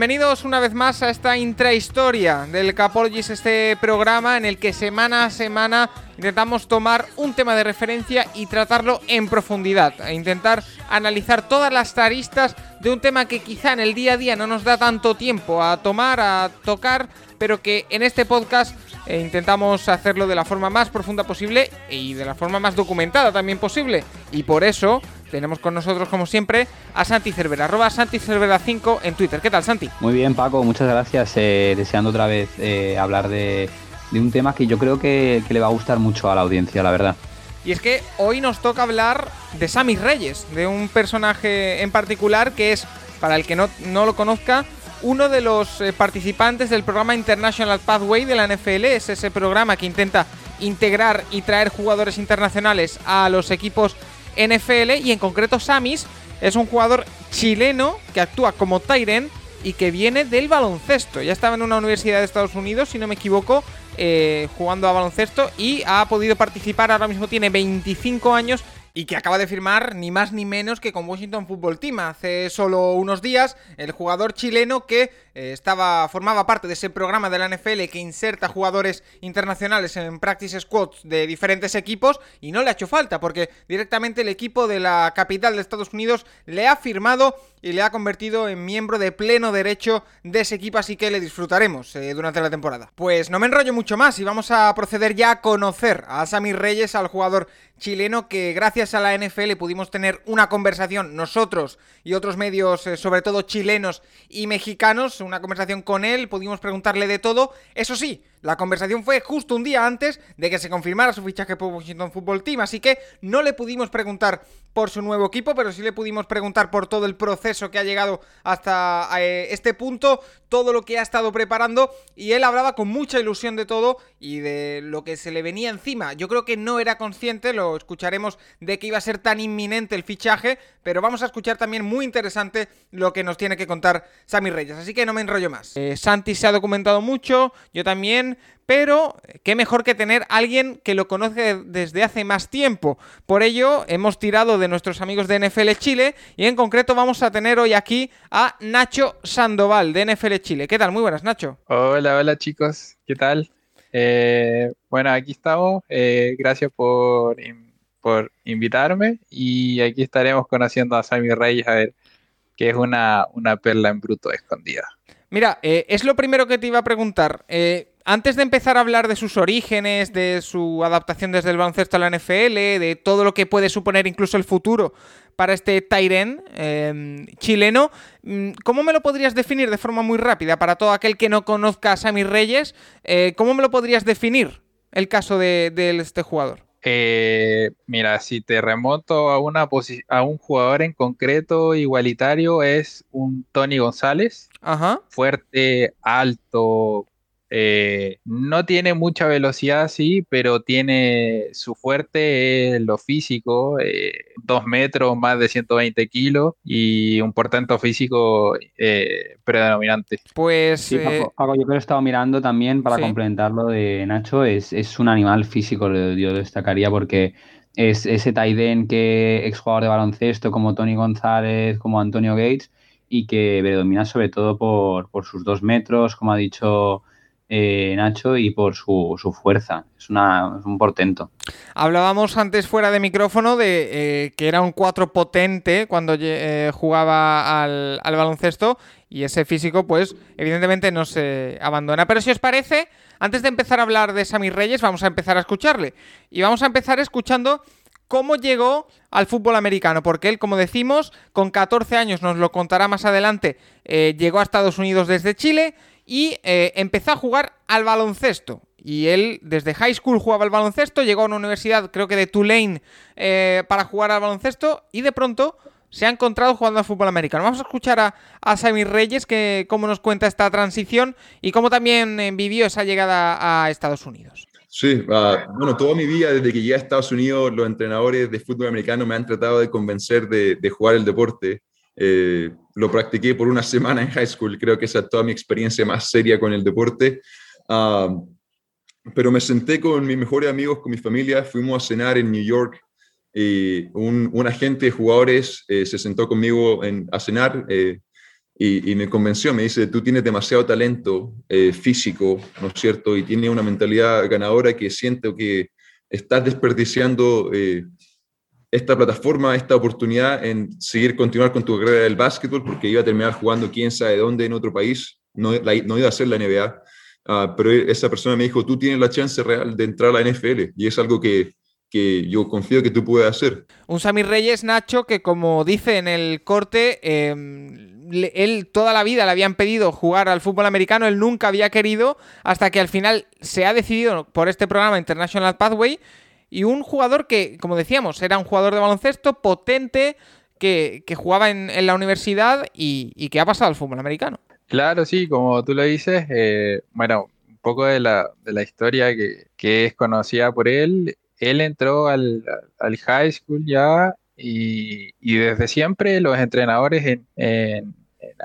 Bienvenidos una vez más a esta intrahistoria del Capologis, este programa en el que semana a semana intentamos tomar un tema de referencia y tratarlo en profundidad, e intentar analizar todas las taristas de un tema que quizá en el día a día no nos da tanto tiempo a tomar, a tocar, pero que en este podcast eh, intentamos hacerlo de la forma más profunda posible y de la forma más documentada también posible. Y por eso tenemos con nosotros, como siempre, a Santi Cervera, arroba Santi Cervera 5 en Twitter. ¿Qué tal, Santi? Muy bien, Paco, muchas gracias. Eh, deseando otra vez eh, hablar de, un tema que yo creo que, le va a gustar mucho a la audiencia, la verdad. Y es que hoy nos toca hablar de Sammy Reyes, de un personaje en particular que es, para el que no, no lo conozca, uno de los eh, participantes del programa International Pathway de la NFL. Es ese programa que intenta integrar y traer jugadores internacionales a los equipos NFL y en concreto Samis es un jugador chileno que actúa como Tyren y que viene del baloncesto. Ya estaba en una universidad de Estados Unidos, si no me equivoco, eh, jugando a baloncesto y ha podido participar, ahora mismo tiene 25 años y que acaba de firmar ni más ni menos que con Washington Football Team. Hace solo unos días, el jugador chileno que eh, estaba formaba parte de ese programa de la NFL que inserta jugadores internacionales en practice squads de diferentes equipos y no le ha hecho falta porque directamente el equipo de la capital de Estados Unidos le ha firmado y le ha convertido en miembro de pleno derecho de ese equipo, así que le disfrutaremos eh, durante la temporada. Pues no me enrollo mucho más y vamos a proceder ya a conocer a Sammy Reyes, al jugador chileno que gracias a la NFL pudimos tener una conversación nosotros y otros medios, eh, sobre todo chilenos y mexicanos, una conversación con él, pudimos preguntarle de todo. Eso sí, la conversación fue justo un día antes de que se confirmara su fichaje por Washington Football Team, así que no le pudimos preguntar por su nuevo equipo, pero sí le pudimos preguntar por todo el proceso que ha llegado hasta eh, este punto, todo lo que ha estado preparando y él hablaba con mucha ilusión de todo y de lo que se le venía encima. Yo creo que no era consciente, lo escucharemos, de que iba a ser tan inminente el fichaje, pero vamos a escuchar también muy interesante lo que nos tiene que contar Sammy Reyes, así que no me enrollo más. Eh, Santi se ha documentado mucho, yo también, pero qué mejor que tener alguien que lo conoce desde hace más tiempo. Por ello, hemos tirado de nuestros amigos de NFL Chile y en concreto vamos a tener hoy aquí a Nacho Sandoval de NFL Chile. ¿Qué tal? Muy buenas, Nacho. Hola, hola chicos, ¿qué tal? Eh, bueno, aquí estamos. Eh, gracias por, por invitarme y aquí estaremos conociendo a Sammy Reyes a ver que es una, una perla en bruto escondida. Mira, eh, es lo primero que te iba a preguntar. Eh, antes de empezar a hablar de sus orígenes, de su adaptación desde el baloncesto a la NFL, de todo lo que puede suponer incluso el futuro para este Tyren em, chileno, mm, ¿cómo me lo podrías definir de forma muy rápida para todo aquel que no conozca a Sammy Reyes? Eh, ¿Cómo me lo podrías definir el caso de, este jugador? Eh, mira, si te remonto a, una a un jugador en concreto igualitario, es un Tony González. Ajá. Fuerte, alto, eh, no tiene mucha velocidad, sí, pero tiene su fuerte lo físico, eh, dos metros, más de 120 kilos y un portento físico eh, predominante. Pues sí, Paco, yo creo que he estado mirando también para complementar lo de Nacho, es, un animal físico, yo destacaría porque es ese Taiden que exjugador de baloncesto como Tony González, como Antonio Gates y que predomina sobre todo por, por sus dos metros, como ha dicho eh, Nacho y por su, fuerza. Es, una, un portento. Hablábamos antes fuera de micrófono de eh, que era un cuatro potente cuando eh, jugaba al, baloncesto y ese físico pues evidentemente no se abandona. Pero si os parece, antes de empezar a hablar de Sammy Reyes vamos a empezar a escucharle. Y vamos a empezar escuchando cómo llegó al fútbol americano, porque él, como decimos, con 14 años, nos lo contará más adelante, llegó a Estados Unidos desde Chile, y eh, empezó a jugar al baloncesto. Y él desde high school jugaba al baloncesto, llegó a una universidad, creo que de Tulane, eh, para jugar al baloncesto y de pronto se ha encontrado jugando al fútbol americano. Vamos a escuchar a, a Sammy Reyes, que cómo nos cuenta esta transición y cómo también eh, vivió esa llegada a Estados Unidos. Sí, ah, bueno, toda mi vida, desde que llegué a Estados Unidos, los entrenadores de fútbol americano me han tratado de convencer de, de jugar el deporte. Eh, lo practiqué por una semana en high school, creo que esa es toda mi experiencia más seria con el deporte. Ah, pero me senté con mis mejores amigos, con mi familia, fuimos a cenar en New York y un, agente de jugadores eh, se sentó conmigo en, a cenar. Eh, y, me convenció, me dice, tú tienes demasiado talento eh, físico, ¿no es cierto? Y tienes una mentalidad ganadora que siento que estás desperdiciando eh, esta plataforma, esta oportunidad en seguir, continuar con tu carrera del básquetbol, porque iba a terminar jugando quién sabe dónde en otro país, no, no iba a ser la NBA, ah, pero esa persona me dijo, tú tienes la chance real de entrar a la NFL, y es algo que, que yo confío que tú puedas hacer. Un Samir Reyes, Nacho, que como dice en el corte, eh, él toda la vida le habían pedido jugar al fútbol americano, él nunca había querido, hasta que al final se ha decidido por este programa International Pathway. Y un jugador que, como decíamos, era un jugador de baloncesto potente, que, jugaba en, la universidad y, que ha pasado al fútbol americano. Claro, sí, como tú lo dices, eh, bueno, un poco de la, historia que, es conocida por él. Él entró al, al high school ya y, desde siempre los entrenadores en,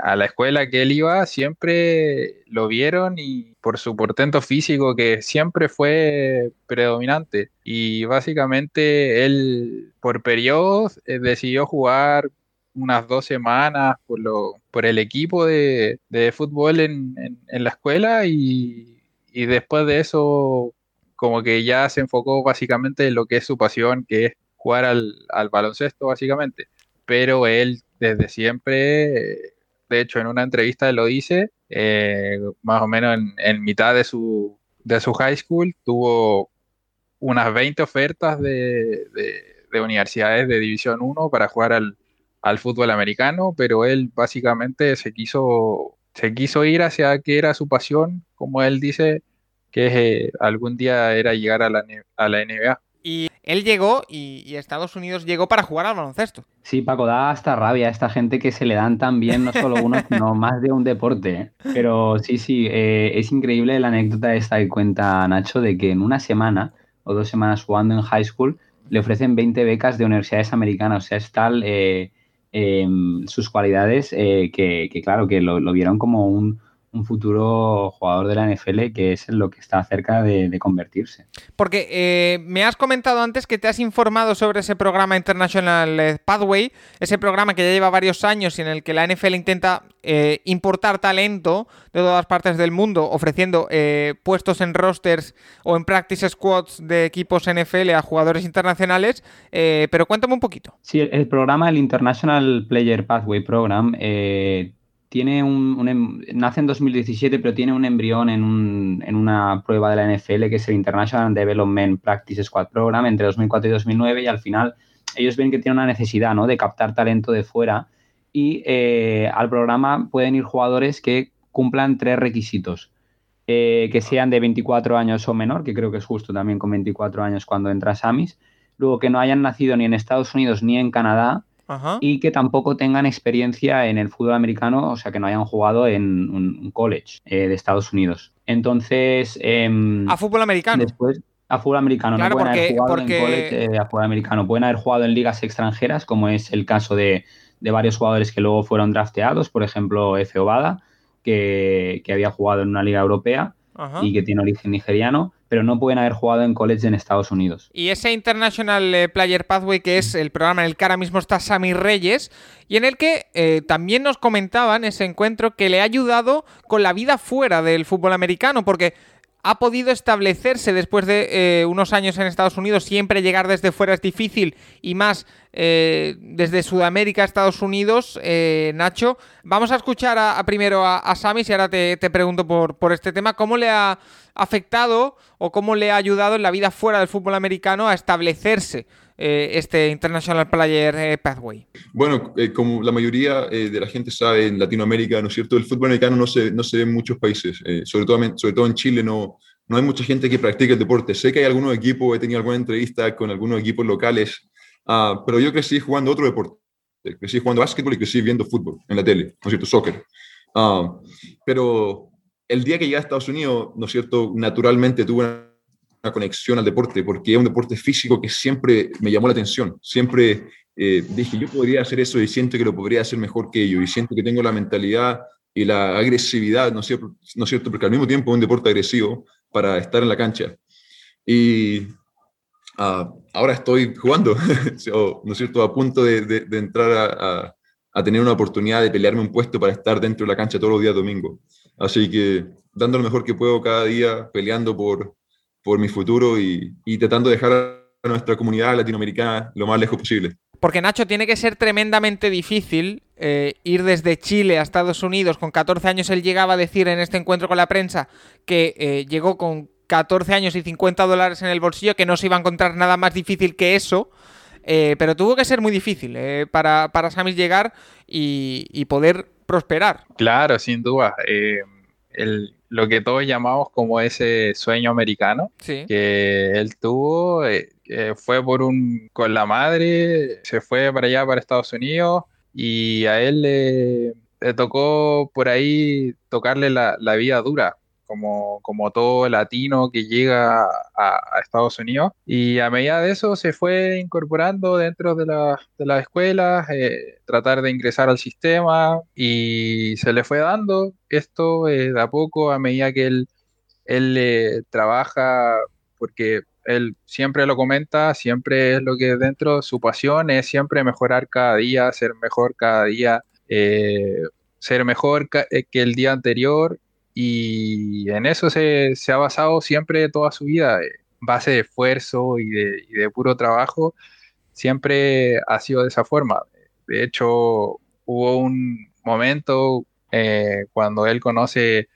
a la escuela que él iba siempre lo vieron y por su portento físico que siempre fue predominante. Y básicamente él por periodos eh, decidió jugar unas dos semanas por, lo, por el equipo de, fútbol en, la escuela y, después de eso como que ya se enfocó básicamente en lo que es su pasión, que es jugar al, al baloncesto básicamente. Pero él desde siempre de hecho en una entrevista lo dice, eh, más o menos en, mitad de su, de su high school, tuvo unas 20 ofertas de, universidades de División 1 para jugar al, fútbol americano, pero él básicamente se quiso, se quiso ir hacia que era su pasión, como él dice, que eh, algún día era llegar a la, a la NBA. Y él llegó y, Estados Unidos llegó para jugar al baloncesto. Sí, Paco, da hasta rabia a esta gente que se le dan tan bien no solo uno, sino más de un deporte. ¿eh? Pero sí, sí, eh, es increíble la anécdota esta que cuenta Nacho de que en una semana o dos semanas jugando en high school le ofrecen 20 becas de universidades americanas. O sea, es tal eh, em, sus cualidades que, claro, que lo vieron como un, un futuro jugador de la NFL que es lo que está cerca de, convertirse. Porque eh, me has comentado antes que te has informado sobre ese programa International Pathway, ese programa que ya lleva varios años y en el que la NFL intenta eh, importar talento de todas partes del mundo, ofreciendo eh, puestos en rosters o en practice squads de equipos NFL a jugadores internacionales. pero cuéntame un poquito. Sí, el programa, el International Player Pathway Program, tiene un, em, nace en 2017, pero tiene un embrión en, una prueba de la NFL que es el International Development Practice Squad Program entre 2004 y 2009 y al final ellos ven que tiene una necesidad ¿no? de captar talento de fuera y eh, al programa pueden ir jugadores que cumplan tres requisitos. Eh, que sean de 24 años o menor, que creo que es justo también con 24 años cuando entras a Samis. Luego que no hayan nacido ni en Estados Unidos ni en Canadá y que tampoco tengan experiencia en el fútbol americano, o sea, que no hayan jugado en un college eh, de Estados Unidos. Entonces... Em, a fútbol americano. Después, a fútbol americano, no pueden haber jugado en college eh, a fútbol americano. Pueden haber jugado en ligas extranjeras, como es el caso de, varios jugadores que luego fueron drafteados, por ejemplo, F. Obada, que, que había jugado en una liga europea y que tiene origen nigeriano pero no pueden haber jugado en college en Estados Unidos. Y ese International eh, Player Pathway, que es el programa en el que ahora mismo está Sammy Reyes, y en el que eh, también nos comentaban ese encuentro que le ha ayudado con la vida fuera del fútbol americano, porque ha podido establecerse después de eh, unos años en Estados Unidos. Siempre llegar desde fuera es difícil y más eh, desde Sudamérica a Estados Unidos. Eh, Nacho, vamos a escuchar primero a, a Samis y ahora te, pregunto por, por, este tema. ¿Cómo le ha afectado o cómo le ha ayudado en la vida fuera del fútbol americano a establecerse? Este International Player Pathway? Bueno, como la mayoría de la gente sabe en Latinoamérica, ¿no es cierto? El fútbol americano no se, no se ve en muchos países, sobre, todo, sobre todo en Chile no, no hay mucha gente que practique el deporte. Sé que hay algunos equipos, he tenido alguna entrevista con algunos equipos locales Ah, pero yo crecí jugando otro deporte. Crecí jugando básquetbol y crecí viendo fútbol en la tele, ¿no es cierto? Soccer. Uh, pero el día que llegué a Estados Unidos, ¿no es cierto? Naturalmente tuve una, conexión al deporte, porque es un deporte físico que siempre me llamó la atención. Siempre eh, dije, yo podría hacer eso y siento que lo podría hacer mejor que ellos. Y siento que tengo la mentalidad y la agresividad, ¿no es cierto? ¿no es cierto? Porque al mismo tiempo es un deporte agresivo para estar en la cancha. Y Ah, ahora estoy jugando, ¿no es cierto?, a punto de, entrar a tener una oportunidad de pelearme un puesto para estar dentro de la cancha todos los días domingo. Así que dando lo mejor que puedo cada día, peleando por, por mi futuro y, y tratando de dejar a nuestra comunidad latinoamericana lo más lejos posible. Porque Nacho, tiene que ser tremendamente difícil eh, ir desde Chile a Estados Unidos. Con 14 años él llegaba a decir en este encuentro con la prensa que eh, llegó con 14 años y 50 dólares en el bolsillo, que no se iba a encontrar nada más difícil que eso. Eh, pero tuvo que ser muy difícil para, para Samis llegar y, poder prosperar. Claro, sin duda. El, lo que todos llamamos como ese sueño americano que él tuvo fue por un con la madre, se fue para allá, para Estados Unidos, y a él le, tocó por ahí tocarle la, la vida dura, como, como, todo latino que llega a, Estados Unidos. Y a medida de eso se fue incorporando dentro de, la, de las escuelas, eh, tratar de ingresar al sistema y se le fue dando esto eh, de a poco a medida que él, él eh, trabaja, porque él siempre lo comenta, siempre es lo que dentro, su pasión es siempre mejorar cada día, ser mejor cada día, eh, ser mejor eh, que el día anterior y en eso se, ha basado siempre toda su vida, eh, base de esfuerzo y de, puro trabajo, siempre ha sido de esa forma. De hecho, hubo un momento cuando él conoce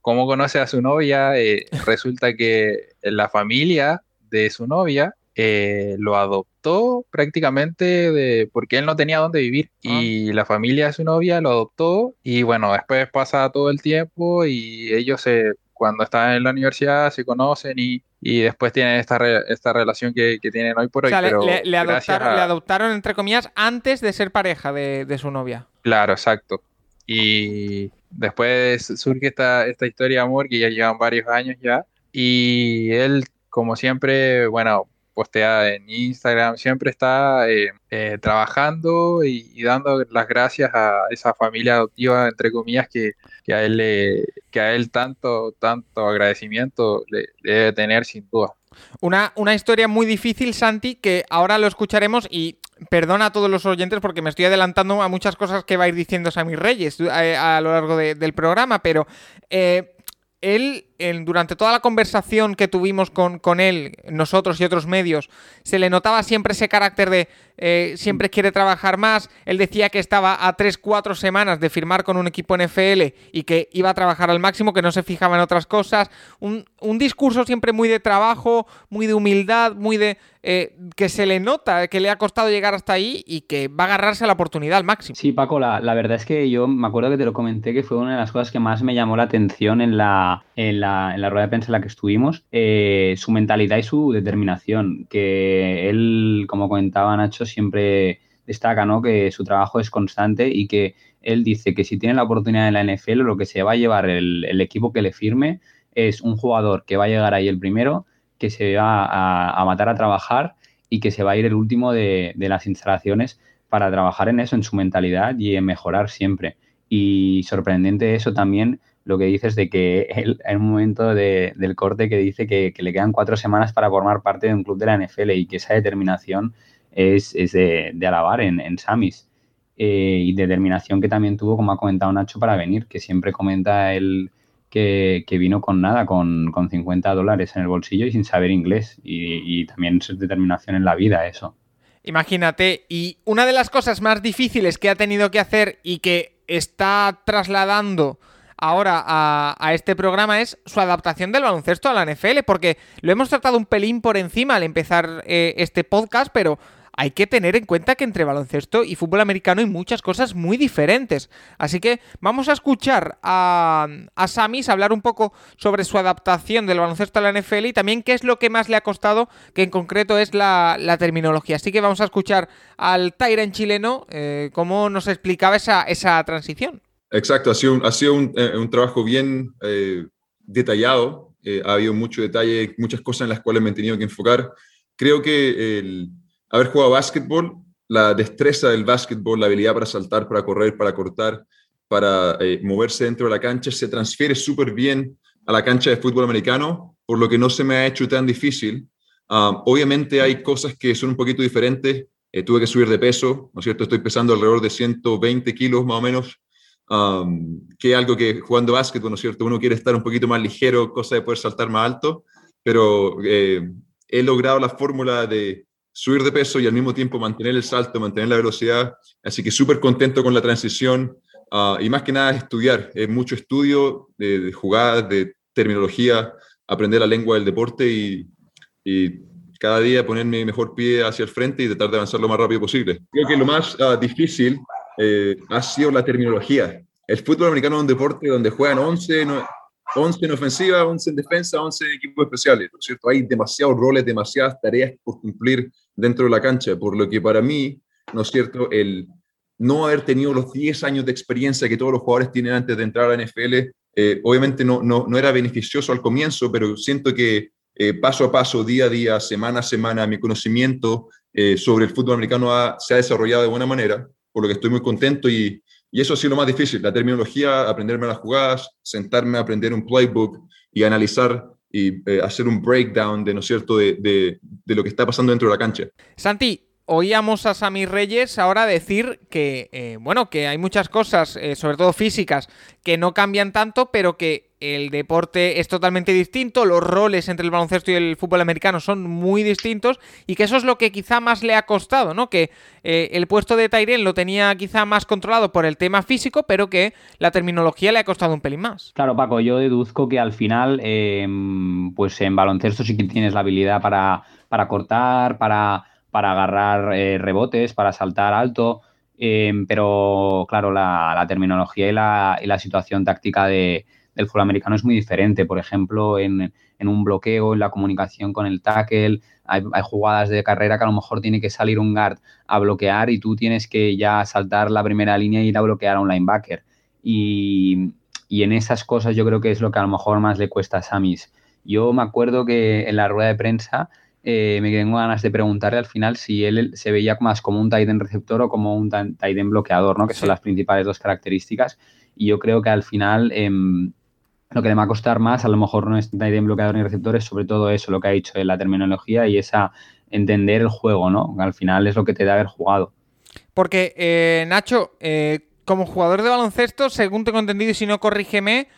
cómo conoce a su novia, eh, resulta que la familia de su novia eh, lo adoptó prácticamente de, porque él no tenía dónde vivir ah. y la familia de su novia lo adoptó y bueno, después pasa todo el tiempo y ellos se, cuando están en la universidad se conocen y, después tienen esta, esta relación que, tienen hoy por hoy. le, adoptaron, entre comillas, antes de ser pareja de, de su novia. Claro, exacto. Y después surge esta, esta historia de amor que ya llevan varios años ya. Y él, como siempre, bueno, postea en Instagram, siempre está eh, eh, trabajando y, dando las gracias a esa familia adoptiva, entre comillas, que, a él que a él tanto, tanto agradecimiento le, debe tener sin duda. Una, una historia muy difícil, Santi, que ahora lo escucharemos y perdona a todos los oyentes porque me estoy adelantando a muchas cosas que va a ir diciendo Sammy Reyes eh, a, lo largo del programa, pero eh, él, durante toda la conversación que tuvimos con, con, él, nosotros y otros medios, se le notaba siempre ese carácter de eh, siempre quiere trabajar más. Él decía que estaba a 3-4 semanas de firmar con un equipo NFL y que iba a trabajar al máximo, que no se fijaba en otras cosas. Un, un discurso siempre muy de trabajo, muy de humildad, muy de eh, que se le nota que le ha costado llegar hasta ahí y que va a agarrarse a la oportunidad al máximo. Sí, Paco, la, verdad es que yo me acuerdo que te lo comenté que fue una de las cosas que más me llamó la atención en la, en la, en la rueda de prensa en la que estuvimos, eh, su mentalidad y su determinación, que él, como comentaba Nacho, siempre destaca ¿no? que su trabajo es constante y que él dice que si tiene la oportunidad en la NFL, lo que se va a llevar el equipo que le firme es un jugador que va a llegar ahí el primero que se va a, matar a trabajar y que se va a ir el último de, las instalaciones para trabajar en eso, en su mentalidad y en mejorar siempre. Y sorprendente eso también, lo que dices de que él, en un momento del corte que dice que, le quedan cuatro semanas para formar parte de un club de la NFL y que esa determinación es, de, alabar en, en Samis. Eh, y determinación que también tuvo, como ha comentado Nacho, para venir, que siempre comenta el que, vino con nada, con, 50 dólares en el bolsillo y sin saber inglés. Y, también su determinación en la vida, eso. Imagínate, y una de las cosas más difíciles que ha tenido que hacer y que está trasladando ahora a, este programa es su adaptación del baloncesto a la NFL, porque lo hemos tratado un pelín por encima al empezar eh, este podcast, pero hay que tener en cuenta que entre baloncesto y fútbol americano hay muchas cosas muy diferentes. Así que vamos a escuchar a, a Samis hablar un poco sobre su adaptación del baloncesto a la NFL y también qué es lo que más le ha costado, que en concreto es la, terminología. Así que vamos a escuchar al Tyren chileno eh, cómo nos explicaba esa, esa transición. Exacto, ha sido un, ha sido un, eh, trabajo bien eh, detallado. ha habido mucho detalle, muchas cosas en las cuales me he tenido que enfocar. Creo que el, haber jugado básquetbol, la destreza del básquetbol, la habilidad para saltar, para correr, para cortar, para eh, moverse dentro de la cancha, se transfiere súper bien a la cancha de fútbol americano, por lo que no se me ha hecho tan difícil. obviamente hay cosas que son un poquito diferentes eh, tuve que subir de peso, ¿no es cierto? Estoy pesando alrededor de 120 kilos más o menos, que es algo que jugando básquet, ¿no es cierto? Uno quiere estar un poquito más ligero, cosa de poder saltar más alto, pero eh, he logrado la fórmula de subir de peso y al mismo tiempo mantener el salto, mantener la velocidad, así que súper contento con la transición ah, y más que nada estudiar, es mucho estudio de, de jugadas, de terminología, aprender la lengua del deporte y, cada día poner mi mejor pie hacia el frente y tratar de avanzar lo más rápido posible. Creo que lo más uh, difícil eh, ha sido la terminología. El fútbol americano es un deporte donde juegan 11, no, 11 en ofensiva, 11 en defensa, 11 en equipos especiales, ¿no es cierto? Hay demasiados roles, demasiadas tareas por cumplir dentro de la cancha, por lo que para mí, ¿no es cierto?, el no haber tenido los 10 años de experiencia que todos los jugadores tienen antes de entrar a la NFL, eh, obviamente no, no, no era beneficioso al comienzo, pero siento que eh, paso a paso, día a día, semana a semana, mi conocimiento eh, sobre el fútbol americano se ha desarrollado de buena manera, por lo que estoy muy contento y, y, eso ha sido lo más difícil, la terminología, aprenderme las jugadas, sentarme a aprender un playbook y analizar y eh, hacer un breakdown de, ¿no cierto?, de, de, de, lo que está pasando dentro de la cancha. Santi, oíamos a Sammy Reyes ahora decir que, eh, bueno, que hay muchas cosas, eh, sobre todo físicas, que no cambian tanto, pero que el deporte es totalmente distinto, los roles entre el baloncesto y el fútbol americano son muy distintos y que eso es lo que quizá más le ha costado, ¿no? Que eh, el puesto de Tyrion lo tenía quizá más controlado por el tema físico, pero que la terminología le ha costado un pelín más. Claro, Paco, yo deduzco que al final, em, pues en baloncesto sí que tienes la habilidad para, para cortar, para, para agarrar eh, rebotes, para saltar alto. Em, pero claro, la, terminología y la, situación táctica de, del fútbol americano es muy diferente. Por ejemplo, en, un bloqueo, en la comunicación con el tackle, hay, hay, jugadas de carrera que a lo mejor tiene que salir un guard a bloquear y tú tienes que ya saltar la primera línea e ir a bloquear a un linebacker. Y, y en esas cosas yo creo que es lo que a lo mejor más le cuesta a Samis. Yo me acuerdo que en la rueda de prensa eh, me tengo ganas de preguntarle al final si él se veía más como un tight end receptor o como un tight end bloqueador, ¿no? que son las principales dos características. Y yo creo que al final eh, lo que le va a costar más, a lo mejor no es tight end bloqueador ni receptor, es sobre todo eso, lo que ha dicho en la terminología y esa entender el juego, ¿no? Al final es lo que te da haber jugado. Porque, eh, Nacho, eh, como jugador de baloncesto, según tengo entendido y si no, corrígeme,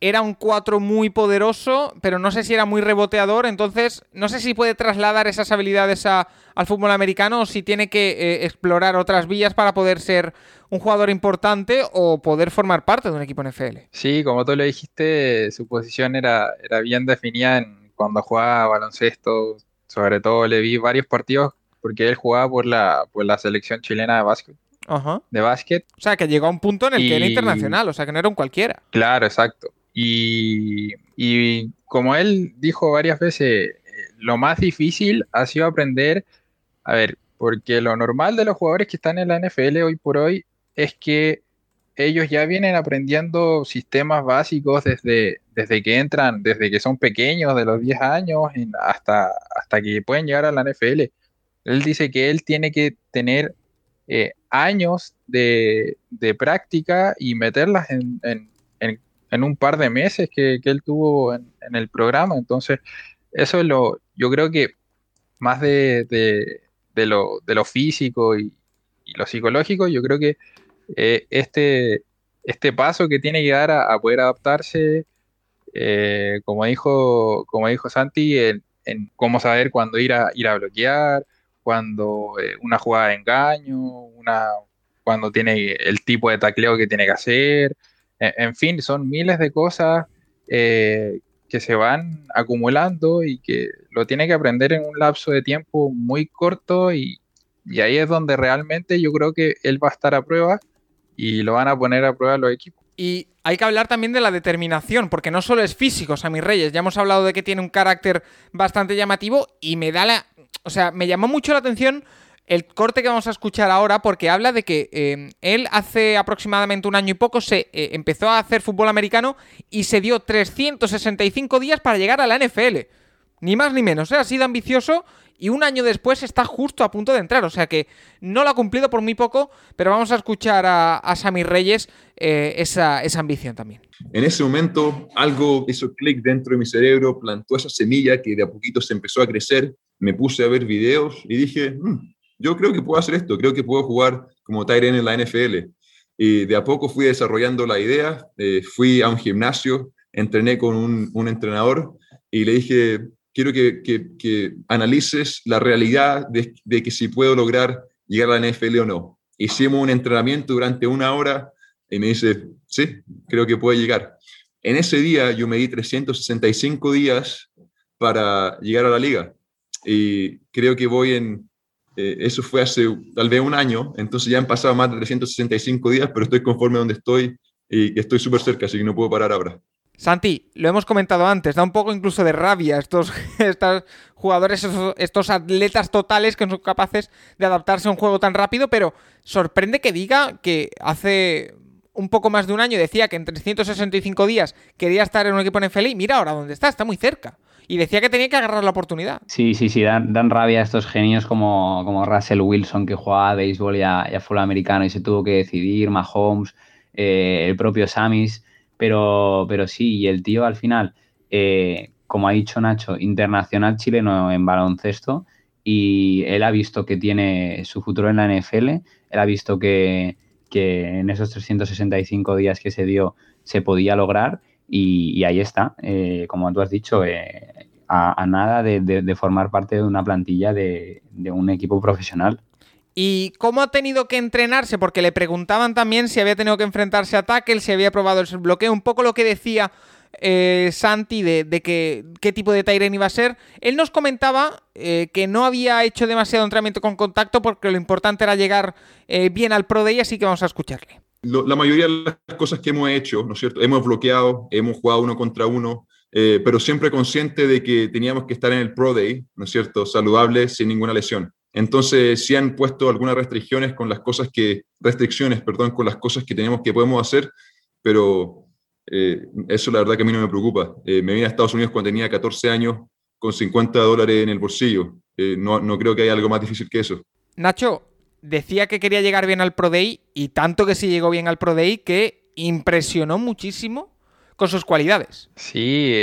era un 4 muy poderoso, pero no sé si era muy reboteador, entonces no sé si puede trasladar esas habilidades a, al fútbol americano o si tiene que eh, explorar otras vías para poder ser un jugador importante o poder formar parte de un equipo NFL. Sí, como tú lo dijiste, su posición era, era bien definida en, cuando jugaba baloncesto, sobre todo le vi varios partidos porque él jugaba por la, por la selección chilena de básquet. Ajá. De básquet. O sea, que llegó a un punto en el y... que era internacional, o sea, que no era un cualquiera. Claro, exacto. Y, como él dijo varias veces, lo más difícil ha sido aprender, a ver, porque lo normal de los jugadores que están en la NFL hoy por hoy es que ellos ya vienen aprendiendo sistemas básicos desde, desde que entran, desde que son pequeños, de los 10 años hasta, hasta que pueden llegar a la NFL. Él dice que él tiene que tener eh, años de, de, práctica y meterlas en, en, un par de meses que, que él tuvo en, el programa. Entonces, eso es lo, yo creo que más de, de, de lo, lo, físico y, y, lo psicológico, yo creo que eh, este, este paso que tiene que dar a, poder adaptarse, eh, como, dijo, como dijo Santi, en, en, cómo saber cuándo ir a, ir a bloquear, cuando eh, una jugada de engaño, una, cuando tiene el tipo de tacleo que tiene que hacer, en, fin, son miles de cosas eh, que se van acumulando y que lo tiene que aprender en un lapso de tiempo muy corto y, y ahí es donde realmente yo creo que él va a estar a prueba y lo van a poner a prueba los equipos. Y hay que hablar también de la determinación, porque no solo es físico, Sammy Reyes, ya hemos hablado de que tiene un carácter bastante llamativo y me da la... O sea, me llamó mucho la atención el corte que vamos a escuchar ahora porque habla de que eh, él hace aproximadamente un año y poco se eh, empezó a hacer fútbol americano y se dio 365 días para llegar a la NFL. Ni más ni menos, ¿eh? ha sido ambicioso y un año después está justo a punto de entrar. O sea que no lo ha cumplido por muy poco, pero vamos a escuchar a, a Sammy Reyes esa, ambición también. En ese momento algo hizo clic dentro de mi cerebro, plantó esa semilla que de a poquito se empezó a crecer, me puse a ver videos y dije, mmm, yo creo que puedo hacer esto, creo que puedo jugar como Tyren en la NFL. Y de a poco fui desarrollando la idea, eh, fui a un gimnasio, entrené con un, un entrenador y le dije, quiero que, que, analices la realidad de, de, que si puedo lograr llegar a la NFL o no. Hicimos un entrenamiento durante una hora y me dice, sí, creo que puede llegar. En ese día yo me di 365 días para llegar a la liga y creo que voy en, eh, eso fue hace tal vez un año, entonces ya han pasado más de 365 días, pero estoy conforme donde estoy y estoy súper cerca, así que no puedo parar ahora. Santi, lo hemos comentado antes, da un poco incluso de rabia estos, estos jugadores, estos, atletas totales que son capaces de adaptarse a un juego tan rápido, pero sorprende que diga que hace un poco más de un año decía que en 365 días quería estar en un equipo en NFL y mira ahora dónde está, está muy cerca. Y decía que tenía que agarrar la oportunidad. Sí, sí, sí, dan, rabia a estos genios como, como Russell Wilson que jugaba a béisbol y a, fútbol americano y se tuvo que decidir, Mahomes, eh, el propio Samis pero, pero sí, y el tío al final, eh, como ha dicho Nacho, internacional chileno en baloncesto, y él ha visto que tiene su futuro en la NFL, él ha visto que, en esos 365 días que se dio se podía lograr, y, ahí está, eh, como tú has dicho, eh, a, nada de, formar parte de una plantilla de, de un equipo profesional. ¿Y cómo ha tenido que entrenarse? Porque le preguntaban también si había tenido que enfrentarse a tackle, si había probado el bloqueo, un poco lo que decía eh, Santi de, que, qué tipo de Tyren iba a ser. Él nos comentaba eh, que no había hecho demasiado entrenamiento con contacto porque lo importante era llegar eh, bien al Pro Day, así que vamos a escucharle. la mayoría de las cosas que hemos hecho, ¿no es cierto? Hemos bloqueado, hemos jugado uno contra uno, pero siempre consciente de que teníamos que estar en el Pro Day, ¿no es cierto? Saludable, sin ninguna lesión. Entonces, sí han puesto algunas restricciones con las cosas que, restricciones, perdón, con las cosas que tenemos que podemos hacer, pero eh, eso la verdad que a mí no me preocupa. Eh, me vine a Estados Unidos cuando tenía 14 años con 50 dólares en el bolsillo. Eh, no, no creo que haya algo más difícil que eso. Nacho, decía que quería llegar bien al Pro Day y tanto que sí llegó bien al Pro Day que impresionó muchísimo con sus cualidades. Sí,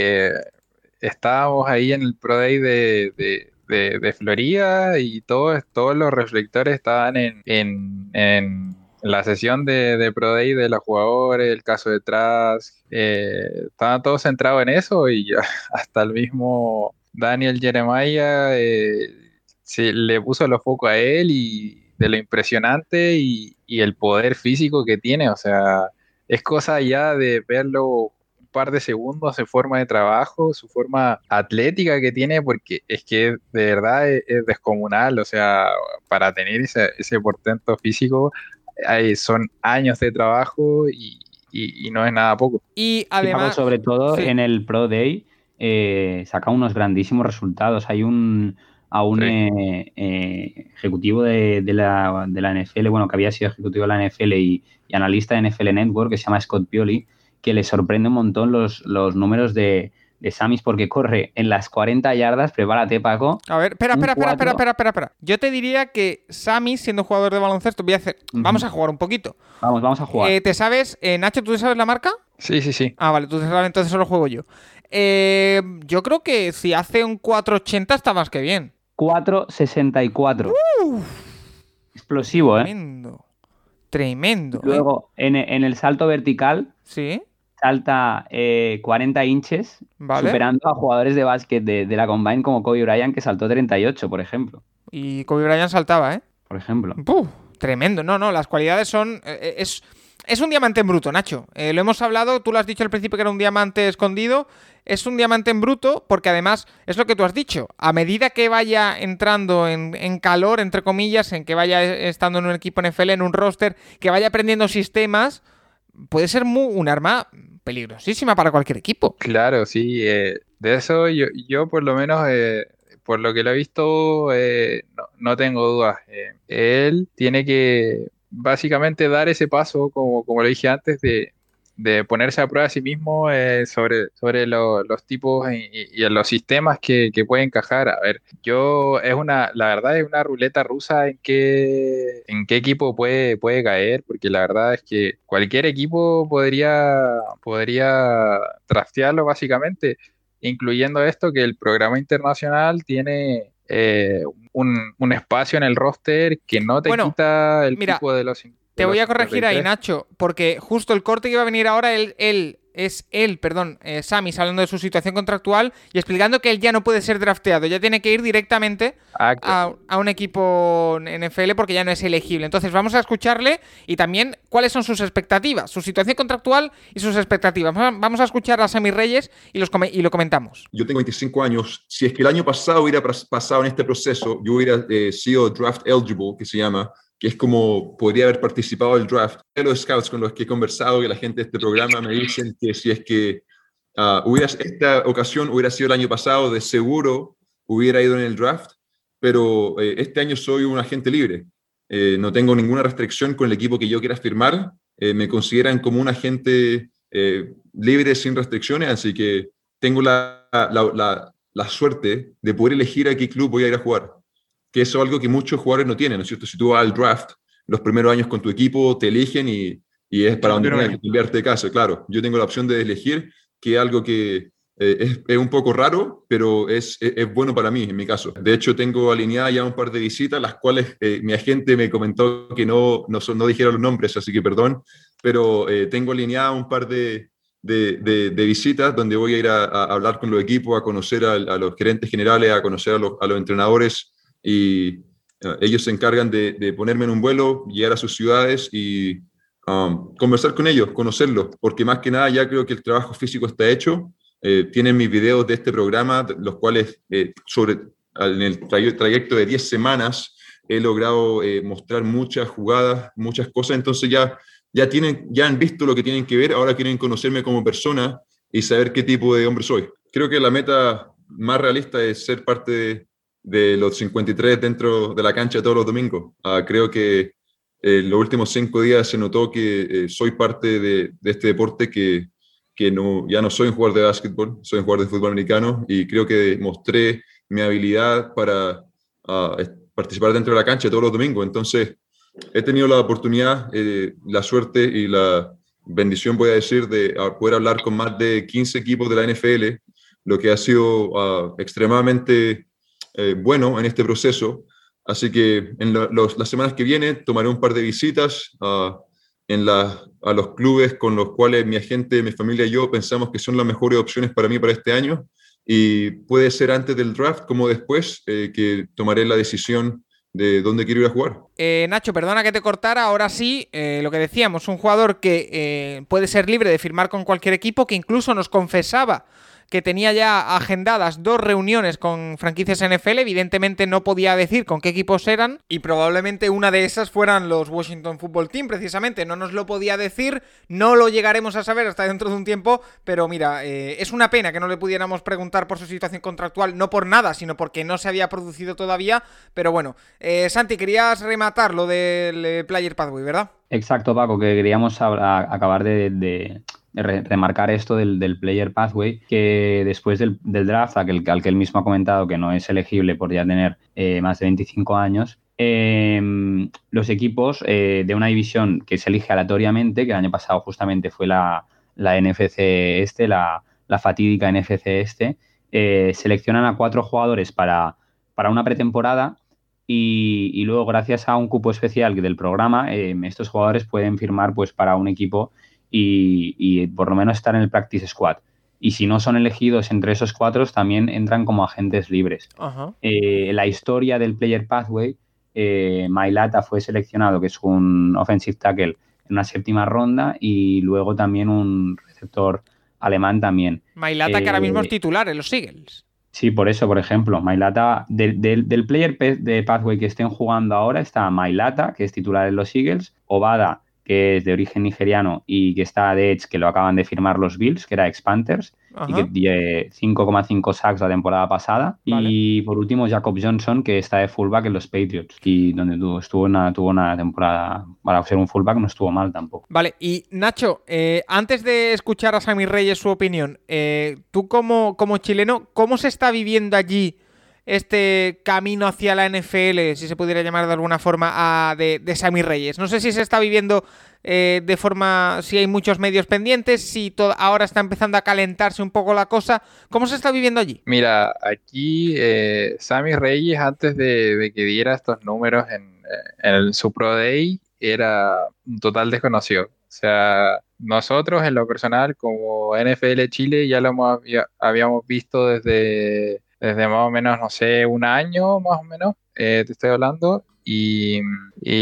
estábamos ahí en el Pro Day de de, Florida y todos, todos los reflectores estaban en, la sesión de, Pro Day de los jugadores, el caso detrás, eh, estaban todos centrados en eso y hasta el mismo Daniel Jeremiah eh, se le puso los focos a él y de lo impresionante y, y, el poder físico que tiene, o sea, es cosa ya de verlo par de segundos su forma de trabajo, su forma atlética que tiene, porque es que de verdad es, descomunal, o sea, para tener ese, ese portento físico hay, son años de trabajo y, no es nada poco. Y además, sobre todo en el Pro Day, eh, saca unos grandísimos resultados. Hay un a un eh, eh, ejecutivo de, la, de, la, NFL, bueno, que había sido ejecutivo de la NFL y, y, analista de NFL Network, que se llama Scott Pioli, que le sorprende un montón los, los números de, de Samis porque corre en las 40 yardas. Prepárate, Paco. A ver, espera, espera, espera, espera, espera, espera, espera. Yo te diría que Samis, siendo jugador de baloncesto, voy a hacer. Vamos a jugar un poquito. Vamos, vamos a jugar. Eh, ¿Te sabes, eh, Nacho, tú te sabes la marca? Sí, sí, sí. Ah, vale, tú te sabes, entonces solo juego yo. Eh, yo creo que si hace un 480 está más que bien. 464. Explosivo, ¿eh? Tremendo. Tremendo. Luego, en, en el salto vertical. Sí salta 40 eh, inches, superando a jugadores de básquet de, la Combine como Kobe Bryant, que saltó 38, por ejemplo. Y Kobe Bryant saltaba, ¿eh? Por ejemplo. tremendo. No, no, las cualidades son... Eh, eh, es, es un diamante en bruto, Nacho. lo hemos hablado, tú lo has dicho al principio que era un diamante escondido. Es un diamante en bruto porque además es lo que tú has dicho. A medida que vaya entrando en, en calor, entre comillas, en que vaya estando en un equipo NFL, en un roster, que vaya aprendiendo sistemas puede ser un arma peligrosísima para cualquier equipo. Claro, sí. Eh, de eso yo, yo por lo menos, eh, por lo que lo he visto, eh, no, no, tengo dudas. él tiene que básicamente dar ese paso, como, como lo dije antes, de, de ponerse a prueba a sí mismo eh, sobre, sobre los tipos y, los sistemas que, que, puede encajar. A ver, yo es una, la verdad es una ruleta rusa en qué, en qué equipo puede, puede caer, porque la verdad es que cualquier equipo podría, podría trastearlo básicamente, incluyendo esto que el programa internacional tiene eh, un, espacio en el roster que no te quita el mira, de los. Te voy a corregir ahí, Nacho, porque justo el corte que iba a venir ahora, él, él es él, perdón, eh, Samis hablando de su situación contractual y explicando que él ya no puede ser drafteado, ya tiene que ir directamente a, un equipo NFL porque ya no es elegible. Entonces vamos a escucharle y también cuáles son sus expectativas, su situación contractual y sus expectativas. Vamos a escuchar a Sammy Reyes y, los y lo comentamos. Yo tengo 25 años. Si es que el año pasado hubiera pasado en este proceso, yo hubiera eh, sido draft eligible, que se llama, que es como podría haber participado del draft. Los scouts con los que he conversado, que la gente de este programa me dicen que si es que uh, esta ocasión hubiera sido el año pasado, de seguro hubiera ido en el draft, pero eh, este año soy un agente libre. Eh, no tengo ninguna restricción con el equipo que yo quiera firmar. Eh, me consideran como un agente libre sin restricciones, así que tengo la, la, la, la suerte de poder elegir a qué club voy a ir a jugar que eso es algo que muchos jugadores no tienen, ¿no es cierto? Si tú vas al draft los primeros años con tu equipo, te eligen y, y es para donde tienes que cambiarte de casa, claro. Yo tengo la opción de elegir, que es algo que eh, es, es, un poco raro, pero es, es, bueno para mí, en mi caso. De hecho, tengo alineada ya un par de visitas, las cuales eh, mi agente me comentó que no, no, no dijera los nombres, así que perdón, pero eh, tengo alineada un par de, de, de, visitas donde voy a ir a, a, hablar con los equipos, a conocer a, a los gerentes generales, a conocer a los, a los entrenadores y eh, ellos se encargan de, ponerme en un vuelo, llegar a sus ciudades y um, conversar con ellos, conocerlos, porque más que nada ya creo que el trabajo físico está hecho. Eh, tienen mis videos de este programa, los cuales eh, sobre, en el trayecto de 10 semanas he logrado mostrar muchas jugadas, muchas cosas, entonces ya, ya, tienen, ya han visto lo que tienen que ver, ahora quieren conocerme como persona y saber qué tipo de hombre soy. Creo que la meta más realista es ser parte de, de los 53 dentro de la cancha todos los domingos. Ah, creo que eh, los últimos cinco días se notó que eh, soy parte de, este deporte que, que no, ya no soy un jugador de básquetbol, soy un jugador de fútbol americano y creo que mostré mi habilidad para uh, participar dentro de la cancha todos los domingos. Entonces, he tenido la oportunidad, eh, la suerte y la bendición, voy a decir, de poder hablar con más de 15 equipos de la NFL, lo que ha sido uh, extremadamente eh, bueno en este proceso. Así que en las semanas que vienen tomaré un par de visitas a, los clubes con los cuales mi agente, mi familia y yo pensamos que son las mejores opciones para mí para este año. Y puede ser antes del draft como después eh, que tomaré la decisión de dónde quiero ir a jugar. Eh, Nacho, perdona que te cortara, ahora sí, lo que decíamos, un jugador que puede ser libre de firmar con cualquier equipo, que incluso nos confesaba que tenía ya agendadas dos reuniones con franquicias NFL. Evidentemente no podía decir con qué equipos eran y probablemente una de esas fueran los Washington Football Team, precisamente. No nos lo podía decir, no lo llegaremos a saber hasta dentro de un tiempo, pero mira, eh, es una pena que no le pudiéramos preguntar por su situación contractual, no por nada, sino porque no se había producido todavía. Pero bueno, eh, Santi, querías rematar lo del eh, Player Pathway, ¿verdad? Exacto, Paco, que queríamos acabar de remarcar esto del, player pathway, que después del, draft, al que, al que, él mismo ha comentado que no es elegible por ya tener eh, más de 25 años, em, los equipos eh, de una división que se elige aleatoriamente, que el año pasado justamente fue la, NFC este, la, fatídica NFC este, eh, seleccionan a cuatro jugadores para, para una pretemporada y, y, luego gracias a un cupo especial del programa, em, estos jugadores pueden firmar pues para un equipo y, por lo menos estar en el practice squad. Y si no son elegidos entre esos cuatro, también entran como agentes libres. Eh, la historia del Player Pathway, eh, Mailata fue seleccionado, que es un offensive tackle, en una séptima ronda y luego también un receptor alemán también. Mailata que ahora mismo es eh, titular en los Eagles. Sí, por eso, por ejemplo, Mailata, del, del, player de Pathway que estén jugando ahora está Mailata, que es titular en los Eagles, Obada, que es de origen nigeriano y que está de Edge, que lo acaban de firmar los Bills, que era ex Panthers, y que tiene 5,5 sacks la temporada pasada. Y por último, Jacob Johnson, que está de fullback en los Patriots, y donde tuvo, estuvo una, tuvo una temporada, para ser un fullback, no estuvo mal tampoco. Vale, y Nacho, eh, antes de escuchar a Sammy Reyes su opinión, eh, tú como, como chileno, ¿cómo se está viviendo allí? Este camino hacia la NFL, si se pudiera llamar de alguna forma, de, de Sammy Reyes? No sé si se está viviendo eh, de forma, si hay muchos medios pendientes, si ahora está empezando a calentarse un poco la cosa. ¿Cómo se está viviendo allí? Mira, aquí eh, Sammy Reyes, antes de, que diera estos números en, en su Pro Day, era un total desconocido. O sea, nosotros en lo personal, como NFL Chile, ya lo habíamos visto desde, desde más o menos, no sé, un año más o menos, eh, te estoy hablando, y,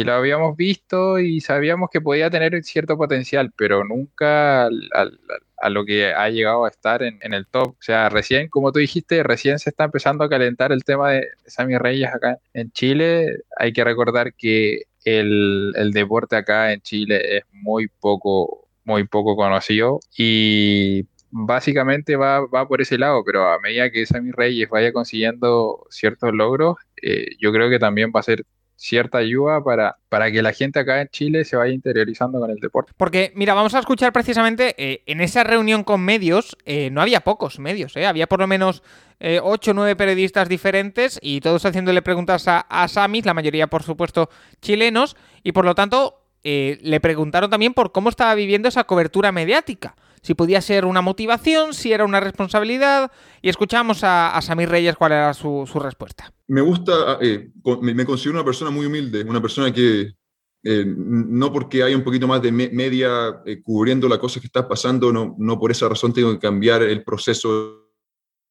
lo habíamos visto y sabíamos que podía tener cierto potencial, pero nunca a lo que ha llegado a estar en, el top. O sea, recién, como tú dijiste, recién se está empezando a calentar el tema de Sammy Reyes acá en Chile. Hay que recordar que el, el deporte acá en Chile es muy poco, muy poco conocido y básicamente va, va, por ese lado, pero a medida que Sammy Reyes vaya consiguiendo ciertos logros, eh, yo creo que también va a ser cierta ayuda para, para que la gente acá en Chile se vaya interiorizando con el deporte. Porque, mira, vamos a escuchar precisamente eh, en esa reunión con medios, eh, no había pocos medios, eh, había por lo menos eh, 8 o 9 periodistas diferentes y todos haciéndole preguntas a, a la mayoría por supuesto chilenos, y por lo tanto le preguntaron también por cómo estaba viviendo esa cobertura mediática si podía ser una motivación, si era una responsabilidad, y escuchamos a, Samir Reyes cuál era su, respuesta. Me gusta, eh, me, considero una persona muy humilde, una persona que eh, no porque hay un poquito más de media eh, cubriendo la cosa que está pasando, no, por esa razón tengo que cambiar el proceso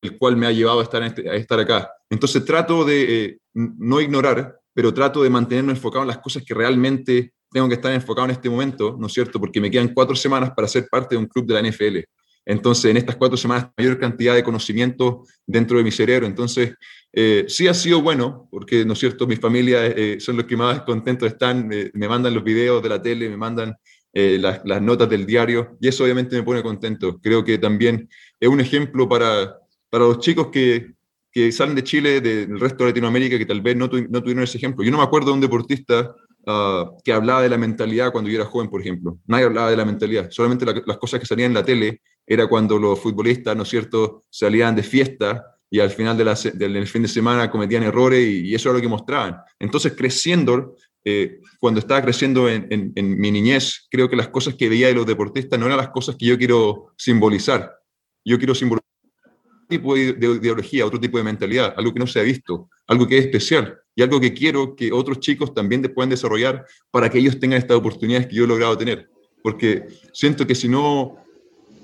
el cual me ha llevado a estar, este, estar acá. Entonces trato de no ignorar, pero trato de mantenerme enfocado en las cosas que realmente tengo que estar enfocado en este momento, ¿no es cierto? Porque me quedan cuatro semanas para ser parte de un club de la NFL. Entonces, en estas cuatro semanas, mayor cantidad de conocimiento dentro de mi cerebro. Entonces, eh, sí ha sido bueno, porque, ¿no es cierto?, mi familia eh, son los que más contentos están, me mandan los videos de la tele, me mandan eh, las, las, notas del diario, y eso obviamente me pone contento. Creo que también es un ejemplo para, para los chicos que, que salen de Chile, del resto de Latinoamérica, que tal vez no, no tuvieron ese ejemplo. Yo no me acuerdo de un deportista Ah, que hablaba de la mentalidad cuando yo era joven, por ejemplo. Nadie hablaba de la mentalidad. Solamente las cosas que salían en la tele era cuando los futbolistas, ¿no es cierto?, salían de fiesta y al final de del fin de semana cometían errores y, eso era lo que mostraban. Entonces, creciendo, eh, cuando estaba creciendo en, mi niñez, creo que las cosas que veía de los deportistas no eran las cosas que yo quiero simbolizar. Yo quiero simbolizar otro tipo de ideología, otro tipo de mentalidad, algo que no se ha visto, algo que es especial y algo que quiero que otros chicos también puedan desarrollar para que ellos tengan estas oportunidades que yo he logrado tener. Porque siento que si no,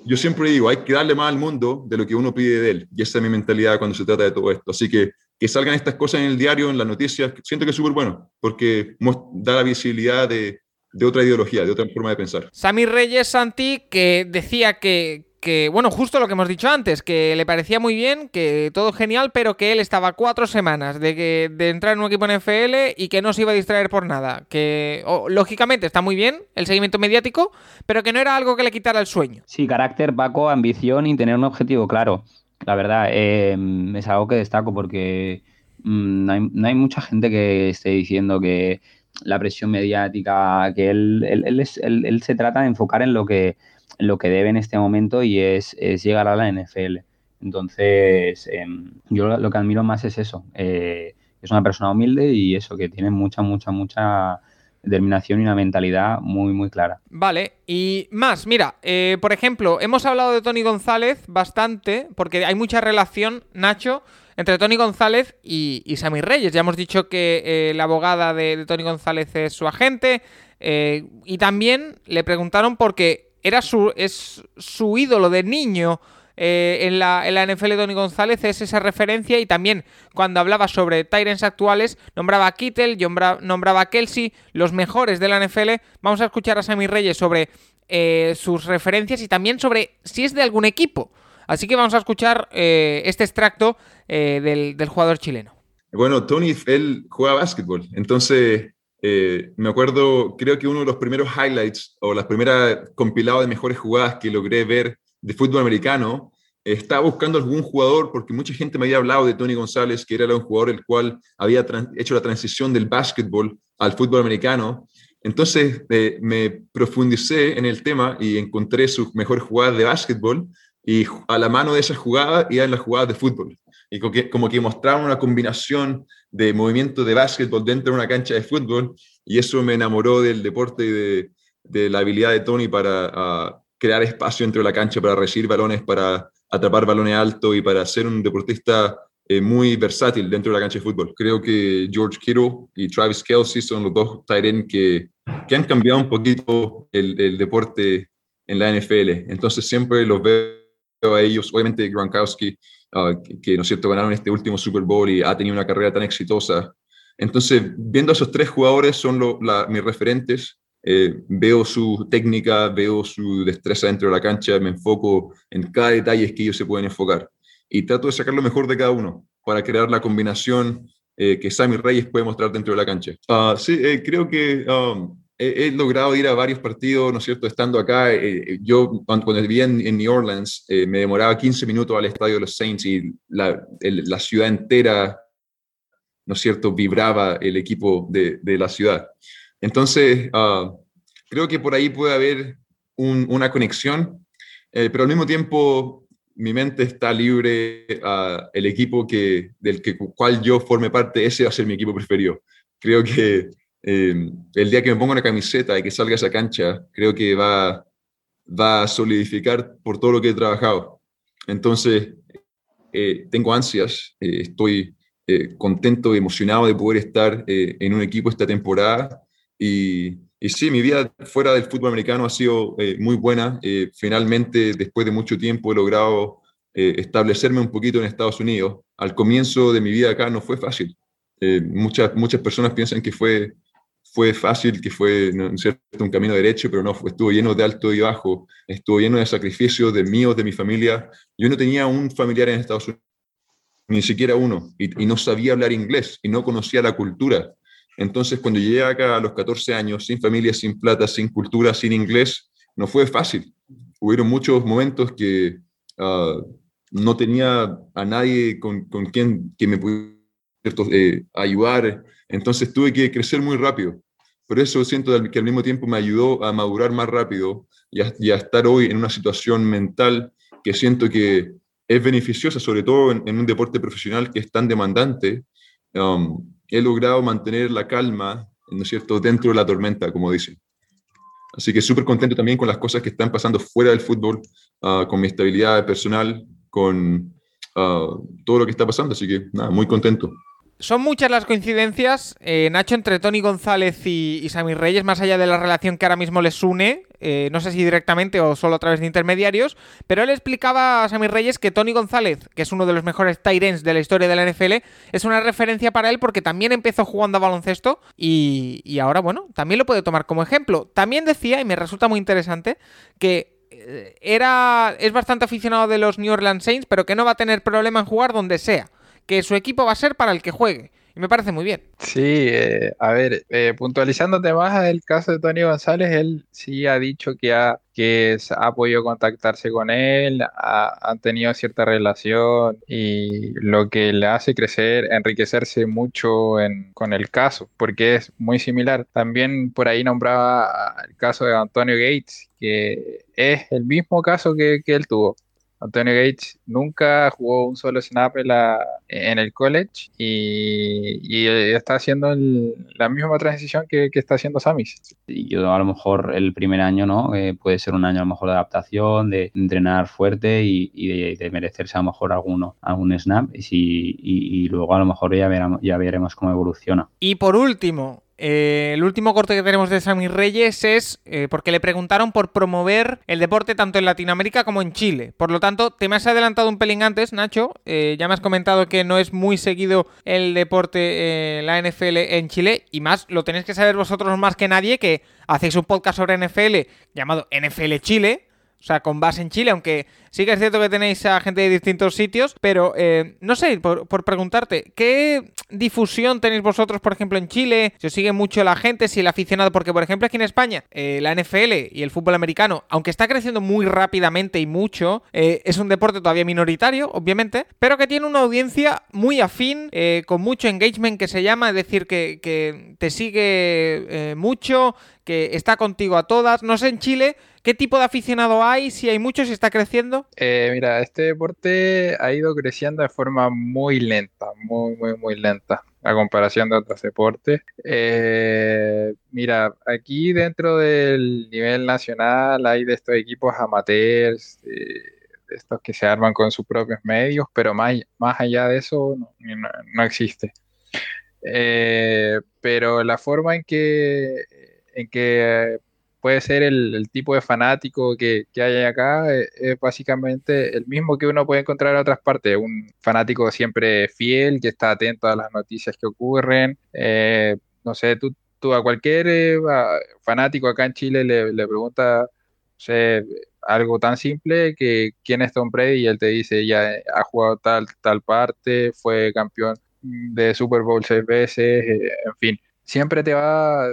yo siempre digo, hay que darle más al mundo de lo que uno pide de él. Y esa es mi mentalidad cuando se trata de todo esto. Así que que salgan estas cosas en el diario, en las noticias, siento que es súper bueno, porque da la visibilidad de, de otra ideología, de otra forma de pensar. Samir Reyes Santi, que decía que, que, bueno, justo lo que hemos dicho antes, que le parecía muy bien, que todo genial, pero que él estaba cuatro semanas de, que, de entrar en un equipo en FL y que no se iba a distraer por nada. Que, lógicamente, está muy bien el seguimiento mediático, pero que no era algo que le quitara el sueño. Sí, carácter, Paco, ambición y tener un objetivo claro. La verdad, eh, es algo que destaco porque mm, no, hay, mucha gente que esté diciendo que la presión mediática, que él, él, él se trata de enfocar en lo que lo que debe en este momento y es, llegar a la NFL. Entonces, em, yo lo que admiro más es eso. Eh, es una persona humilde y eso, que tiene mucha, mucha, mucha determinación y una mentalidad muy, muy clara. Vale, y más, mira, eh, por ejemplo, hemos hablado de Tony González bastante, porque hay mucha relación, Nacho, entre Tony González y, y Sammy Reyes. Ya hemos dicho que eh, la abogada de, de, Tony González es su agente, y también le preguntaron por qué era su, es su ídolo de niño. Eh, en, la, en, la, NFL Tony González es esa referencia y también cuando hablaba sobre Tyrants actuales nombraba a Kittel, nombraba a Kelsey, los mejores de la NFL. Vamos a escuchar a Sammy Reyes sobre eh, sus referencias y también sobre si es de algún equipo. Así que vamos a escuchar eh, este extracto del, del, jugador chileno. Bueno, Tony, él juega básquetbol, entonces eh, me acuerdo, creo que uno de los primeros highlights o las primeras compilados de mejores jugadas que logré ver de fútbol americano, estaba buscando algún jugador, porque mucha gente me había hablado de Tony González, que era un jugador el cual había hecho la transición del básquetbol al fútbol americano. Entonces eh, me profundicé en el tema y encontré sus mejores jugadas de básquetbol y a la mano de esas jugadas en las jugadas de fútbol. Y como que, mostraban una combinación de movimiento de básquetbol dentro de una cancha de fútbol y eso me enamoró del deporte y de, de la habilidad de Tony para ah, crear espacio dentro de la cancha, para recibir balones, para atrapar balones altos y para ser un deportista eh, muy versátil dentro de la cancha de fútbol. Creo que George Kittle y Travis Kelsey son los dos tight que, que han cambiado un poquito el, el, deporte en la NFL. Entonces siempre los veo a ellos, obviamente Gronkowski, ah, que, ¿no es cierto?, ganaron este último Super Bowl y ha tenido una carrera tan exitosa. Entonces, viendo a esos tres jugadores son mis referentes. Eh, veo su técnica, veo su destreza dentro de la cancha, me enfoco en cada detalle que ellos se pueden enfocar y trato de sacar lo mejor de cada uno para crear la combinación eh, que Sammy Reyes puede mostrar dentro de la cancha. Uh, sí, eh, creo que um, he, logrado ir a varios partidos, ¿no es cierto? Estando acá, eh, yo cuando, vivía en, New Orleans, me demoraba 15 minutos al estadio de los Saints y la, la ciudad entera, ¿no es cierto?, vibraba el equipo de, de la ciudad. Entonces, uh, creo que por ahí puede haber una conexión, pero al mismo tiempo mi mente está libre, el equipo que, del que, cual yo forme parte, ese va a ser mi equipo preferido. Creo que eh, el día que me ponga una camiseta y que salga a esa cancha, creo que va, va a solidificar por todo lo que he trabajado. Entonces, eh, tengo ansias, eh, estoy contento y emocionado de poder estar en un equipo esta temporada y, y sí, mi vida fuera del fútbol americano ha sido eh, muy buena. Eh, finalmente, después de mucho tiempo, he logrado eh, establecerme un poquito en Estados Unidos. Al comienzo de mi vida acá no fue fácil. muchas, muchas personas piensan que fue, fue fácil, que fue ¿no cierto? un camino derecho, pero no, estuvo lleno de alto y bajo, estuvo lleno de sacrificios de míos, de mi familia. Yo no tenía un familiar en Estados Unidos, ni siquiera uno, y, y no sabía hablar inglés y no conocía la cultura entonces, cuando llegué acá a los 14 años, sin familia, sin plata, sin cultura, sin inglés, no fue fácil. Hubieron muchos momentos que ah, no tenía a nadie con, con quien que me pudiera eh, ayudar. Entonces, tuve que crecer muy rápido. Por eso siento que al mismo tiempo me ayudó a madurar más rápido y a, estar hoy en una situación mental que siento que es beneficiosa, sobre todo en, un deporte profesional que es tan demandante. Um, he logrado mantener la calma, ¿no es cierto?, dentro de la tormenta, como dicen. Así que súper contento también con las cosas que están pasando fuera del fútbol, ah, con mi estabilidad personal, con ah, todo lo que está pasando. Así que nada, muy contento son muchas las coincidencias, eh, Nacho, entre Tony González y, Sammy Reyes, más allá de la relación que ahora mismo les une, eh, no sé si directamente o solo a través de intermediarios, pero él explicaba a Sammy Reyes que Tony González, que es uno de los mejores Tyrens de la historia de la NFL, es una referencia para él porque también empezó jugando a baloncesto y, ahora, bueno, también lo puede tomar como ejemplo. También decía, y me resulta muy interesante, que eh, era es bastante aficionado de los New Orleans Saints, pero que no va a tener problema en jugar donde sea que su equipo va a ser para el que juegue. Y me parece muy bien. Sí, eh, a ver, eh, puntualizándote más el caso de Tony González, él sí ha dicho que ha, que ha podido contactarse con él, ha, han tenido cierta relación y lo que le hace crecer, enriquecerse mucho con el caso, porque es muy similar. También por ahí nombraba el caso de Antonio Gates, que es el mismo caso que, que él tuvo. Antonio Gates nunca jugó un solo snap en, el college y, está haciendo la misma transición que, está haciendo Samis. Y yo a lo mejor el primer año, ¿no? Eh, puede ser un año a lo mejor de adaptación, de entrenar fuerte y, de, merecerse a lo mejor alguno, algún snap y, y, luego a lo mejor ya, ya veremos cómo evoluciona. Y por último, eh, el último corte que tenemos de Sammy Reyes es eh, porque le preguntaron por promover el deporte tanto en Latinoamérica como en Chile. Por lo tanto, te me has adelantado un pelín antes, Nacho. Eh, ya me has comentado que no es muy seguido el deporte, la NFL en Chile. Y más, lo tenéis que saber vosotros más que nadie, que hacéis un podcast sobre NFL llamado NFL Chile. O sea, con base en Chile, aunque Sí que es cierto que tenéis a gente de distintos sitios, pero eh, no sé, por, preguntarte, ¿qué difusión tenéis vosotros, por ejemplo, en Chile? Si os sigue mucho la gente, si el aficionado, porque por ejemplo aquí en España, eh, la NFL y el fútbol americano, aunque está creciendo muy rápidamente y mucho, eh, es un deporte todavía minoritario, obviamente, pero que tiene una audiencia muy afín, con mucho engagement que se llama, es decir, que, que te sigue mucho, que está contigo a todas. No sé en Chile ¿Qué tipo de aficionado hay? Si hay muchos, si está creciendo. Eh, mira, este deporte ha ido creciendo de forma muy lenta, muy, muy, muy lenta a comparación de otros deportes. Eh, mira, aquí dentro del nivel nacional hay de estos equipos amateurs, de estos que se arman con sus propios medios, pero más, más allá de eso no, existe. Eh, pero la forma en que, en que puede ser el, tipo de fanático que, hay acá, eh, es, básicamente el mismo que uno puede encontrar en otras partes, un fanático siempre fiel, que está atento a las noticias que ocurren, eh, no sé, tú, tú a cualquier eh, fanático acá en Chile le, le pregunta, algo tan simple que quién es Tom Brady y él te dice, ya ha jugado tal, tal parte, fue campeón de Super Bowl seis veces, en fin, siempre te va,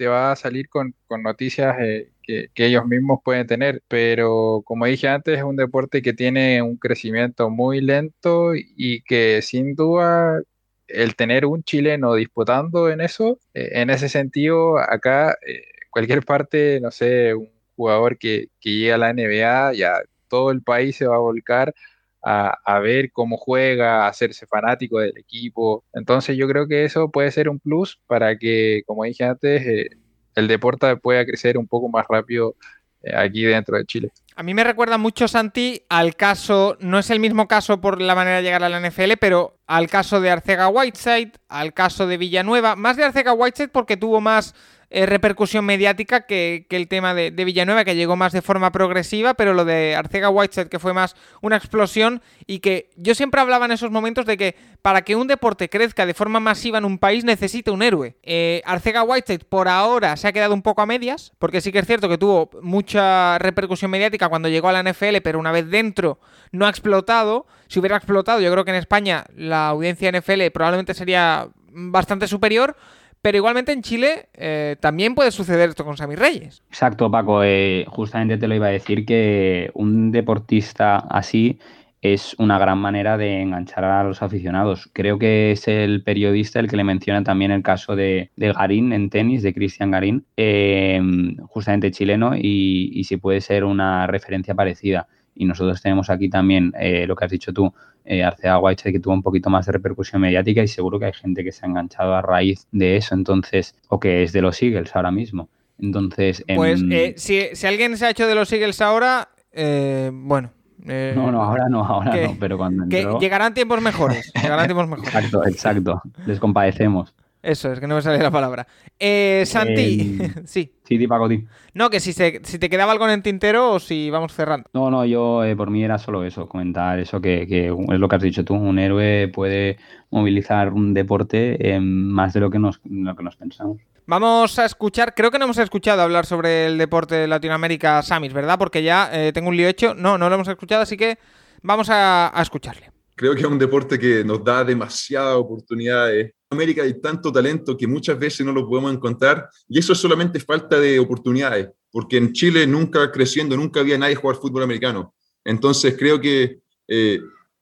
te va a salir con, noticias eh, que, ellos mismos pueden tener, pero como dije antes, es un deporte que tiene un crecimiento muy lento y que sin duda el tener un chileno disputando en eso, eh, en ese sentido, acá eh, cualquier parte, no sé, un jugador que, que llegue a la NBA, ya todo el país se va a volcar a, ver cómo juega, a hacerse fanático del equipo. Entonces yo creo que eso puede ser un plus para que, como dije antes, eh, el deporte pueda crecer un poco más rápido eh, aquí dentro de Chile. A mí me recuerda mucho, Santi, al caso, no es el mismo caso por la manera de llegar a la NFL, pero al caso de Arcega Whiteside, al caso de Villanueva, más de Arcega Whiteside porque tuvo más eh, repercusión mediática que, el tema de, Villanueva, que llegó más de forma progresiva, pero lo de Arcega Whiteside, que fue más una explosión y que yo siempre hablaba en esos momentos de que para que un deporte crezca de forma masiva en un país necesita un héroe. Eh, Arcega Whiteside por ahora se ha quedado un poco a medias, porque sí que es cierto que tuvo mucha repercusión mediática cuando llegó a la NFL, pero una vez dentro no ha explotado. Si hubiera explotado, yo creo que en España la audiencia NFL probablemente sería bastante superior, pero igualmente en Chile eh, también puede suceder esto con Sammy Reyes. Exacto, Paco. Eh, justamente te lo iba a decir que un deportista así es una gran manera de enganchar a los aficionados. Creo que es el periodista el que le menciona también el caso de, Garín en tenis, de Cristian Garín, eh, justamente chileno, y, y si puede ser una referencia parecida. Y nosotros tenemos aquí también lo que has dicho tú, eh, Arcea que tuvo un poquito más de repercusión mediática y seguro que hay gente que se ha enganchado a raíz de eso, entonces, o que es de los Eagles ahora mismo. Entonces, pues eh, si, alguien se ha hecho de los Eagles ahora, eh, bueno. Eh, no, no, ahora no, ahora no, pero cuando que llegarán tiempos mejores, llegarán tiempos mejores. Exacto, exacto, les compadecemos. Eso, es que no me sale la palabra. Eh, Santi, sí. Sí, Paco, No, que si, se, si te quedaba algo en el tintero o si vamos cerrando. No, no, yo eh, por mí era solo eso, comentar eso que, es lo que has dicho tú. Un héroe puede movilizar un deporte más de lo que, nos, lo que nos pensamos. Vamos a escuchar, creo que no hemos escuchado hablar sobre el deporte de Latinoamérica Samis, ¿verdad? Porque ya eh, tengo un lío hecho. No, no lo hemos escuchado, así que vamos a, a escucharle. Creo que es un deporte que nos da demasiadas oportunidades América hay tanto talento que muchas veces no lo podemos encontrar y eso es solamente falta de oportunidades, porque en Chile nunca creciendo, nunca había nadie jugar fútbol americano. Entonces creo que eh,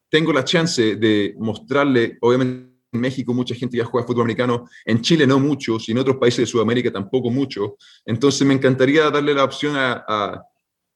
tengo la chance de mostrarle, obviamente en México mucha gente ya juega fútbol americano, en Chile no mucho, y en otros países de Sudamérica tampoco mucho. Entonces me encantaría darle la opción a, a,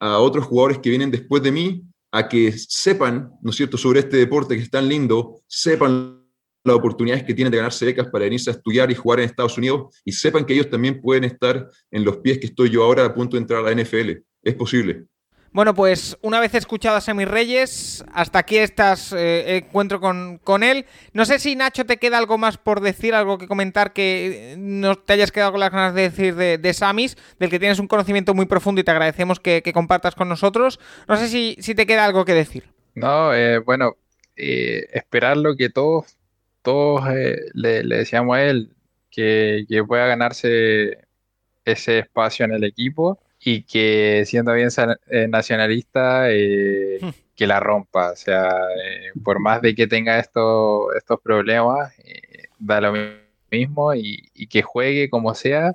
a otros jugadores que vienen después de mí a que sepan, ¿no es cierto?, sobre este deporte que es tan lindo, sepan las oportunidades que tienen de ganarse becas para venirse a estudiar y jugar en Estados Unidos y sepan que ellos también pueden estar en los pies que estoy yo ahora a punto de entrar a la NFL. Es posible. Bueno, pues una vez escuchado a Sammy Reyes, hasta aquí estás eh, encuentro con, con, él. No sé si Nacho te queda algo más por decir, algo que comentar que no te hayas quedado con las ganas de decir de, de Samis, del que tienes un conocimiento muy profundo y te agradecemos que, compartas con nosotros. No sé si, si, te queda algo que decir. No, eh, bueno, eh, esperar lo que todos todos eh, le, decíamos a él que, pueda ganarse ese espacio en el equipo y que siendo bien eh, nacionalista, eh, hmm. que la rompa. O sea, por más de que tenga estos problemas, da lo mismo y, que juegue como sea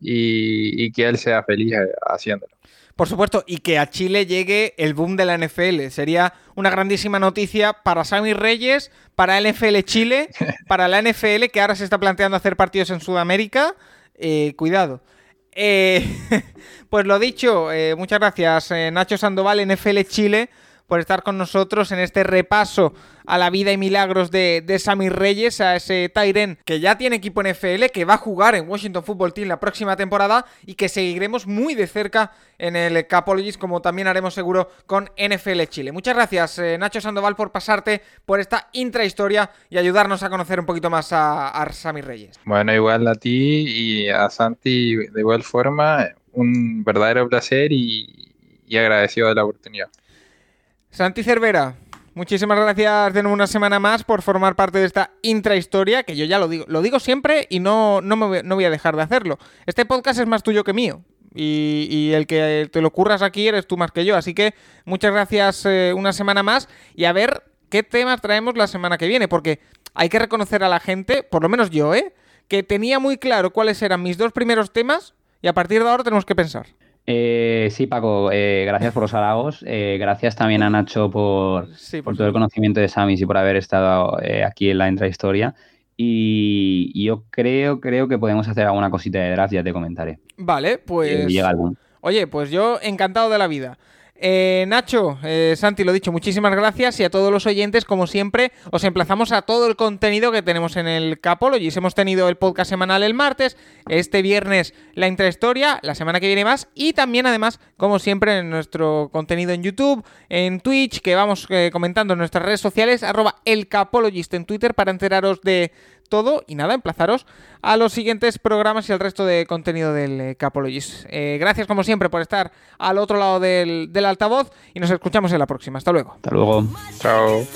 y, y que él sea feliz haciéndolo. Por supuesto, y que a Chile llegue el boom de la NFL. Sería una grandísima noticia para Sammy Reyes, para la NFL Chile, para la NFL que ahora se está planteando hacer partidos en Sudamérica. Eh, cuidado. Eh, pues lo dicho, eh, muchas gracias Nacho Sandoval, NFL Chile, por estar con nosotros en este repaso a la vida y milagros de, de Sammy Reyes, a ese Tyren que ya tiene equipo en NFL, que va a jugar en Washington Football Team la próxima temporada y que seguiremos muy de cerca en el Capologist, como también haremos seguro con NFL Chile. Muchas gracias, eh, Nacho Sandoval, por pasarte por esta intrahistoria y ayudarnos a conocer un poquito más a, a Sammy Reyes. Bueno, igual a ti y a Santi de igual forma, un verdadero placer y agradecido de la oportunidad. Santi Cervera, muchísimas gracias de nuevo una semana más por formar parte de esta intrahistoria, que yo ya lo digo, lo digo siempre y no, no, me voy, no voy a dejar de hacerlo. Este podcast es más tuyo que mío. Y, y, el que te lo curras aquí eres tú más que yo. Así que muchas gracias eh, una semana más y a ver qué temas traemos la semana que viene, porque hay que reconocer a la gente, por lo menos yo, ¿eh? que tenía muy claro cuáles eran mis dos primeros temas y a partir de ahora tenemos que pensar. Eh, sí, Paco, eh, gracias por los halagos. Eh, gracias también a Nacho por, sí, por, por todo el conocimiento de Samis y por haber estado eh, aquí en la intrahistoria. Y, y yo creo, creo que podemos hacer alguna cosita de draft, ya te comentaré. Vale, pues. llega algún. Oye, pues yo encantado de la vida. Eh, Nacho, eh, Santi, lo dicho, muchísimas gracias y a todos los oyentes, como siempre, os emplazamos a todo el contenido que tenemos en el Capologis. Hemos tenido el podcast semanal el martes, este viernes la intrahistoria, la semana que viene más y también además, como siempre, en nuestro contenido en YouTube, en Twitch, que vamos eh, comentando en nuestras redes sociales, arroba el Capologist en Twitter para enteraros de todo y nada, emplazaros a los siguientes programas y al resto de contenido del eh, Capologis. Eh, gracias como siempre por estar al otro lado del, del altavoz y nos escuchamos en la próxima. Hasta luego. Hasta luego. Chao.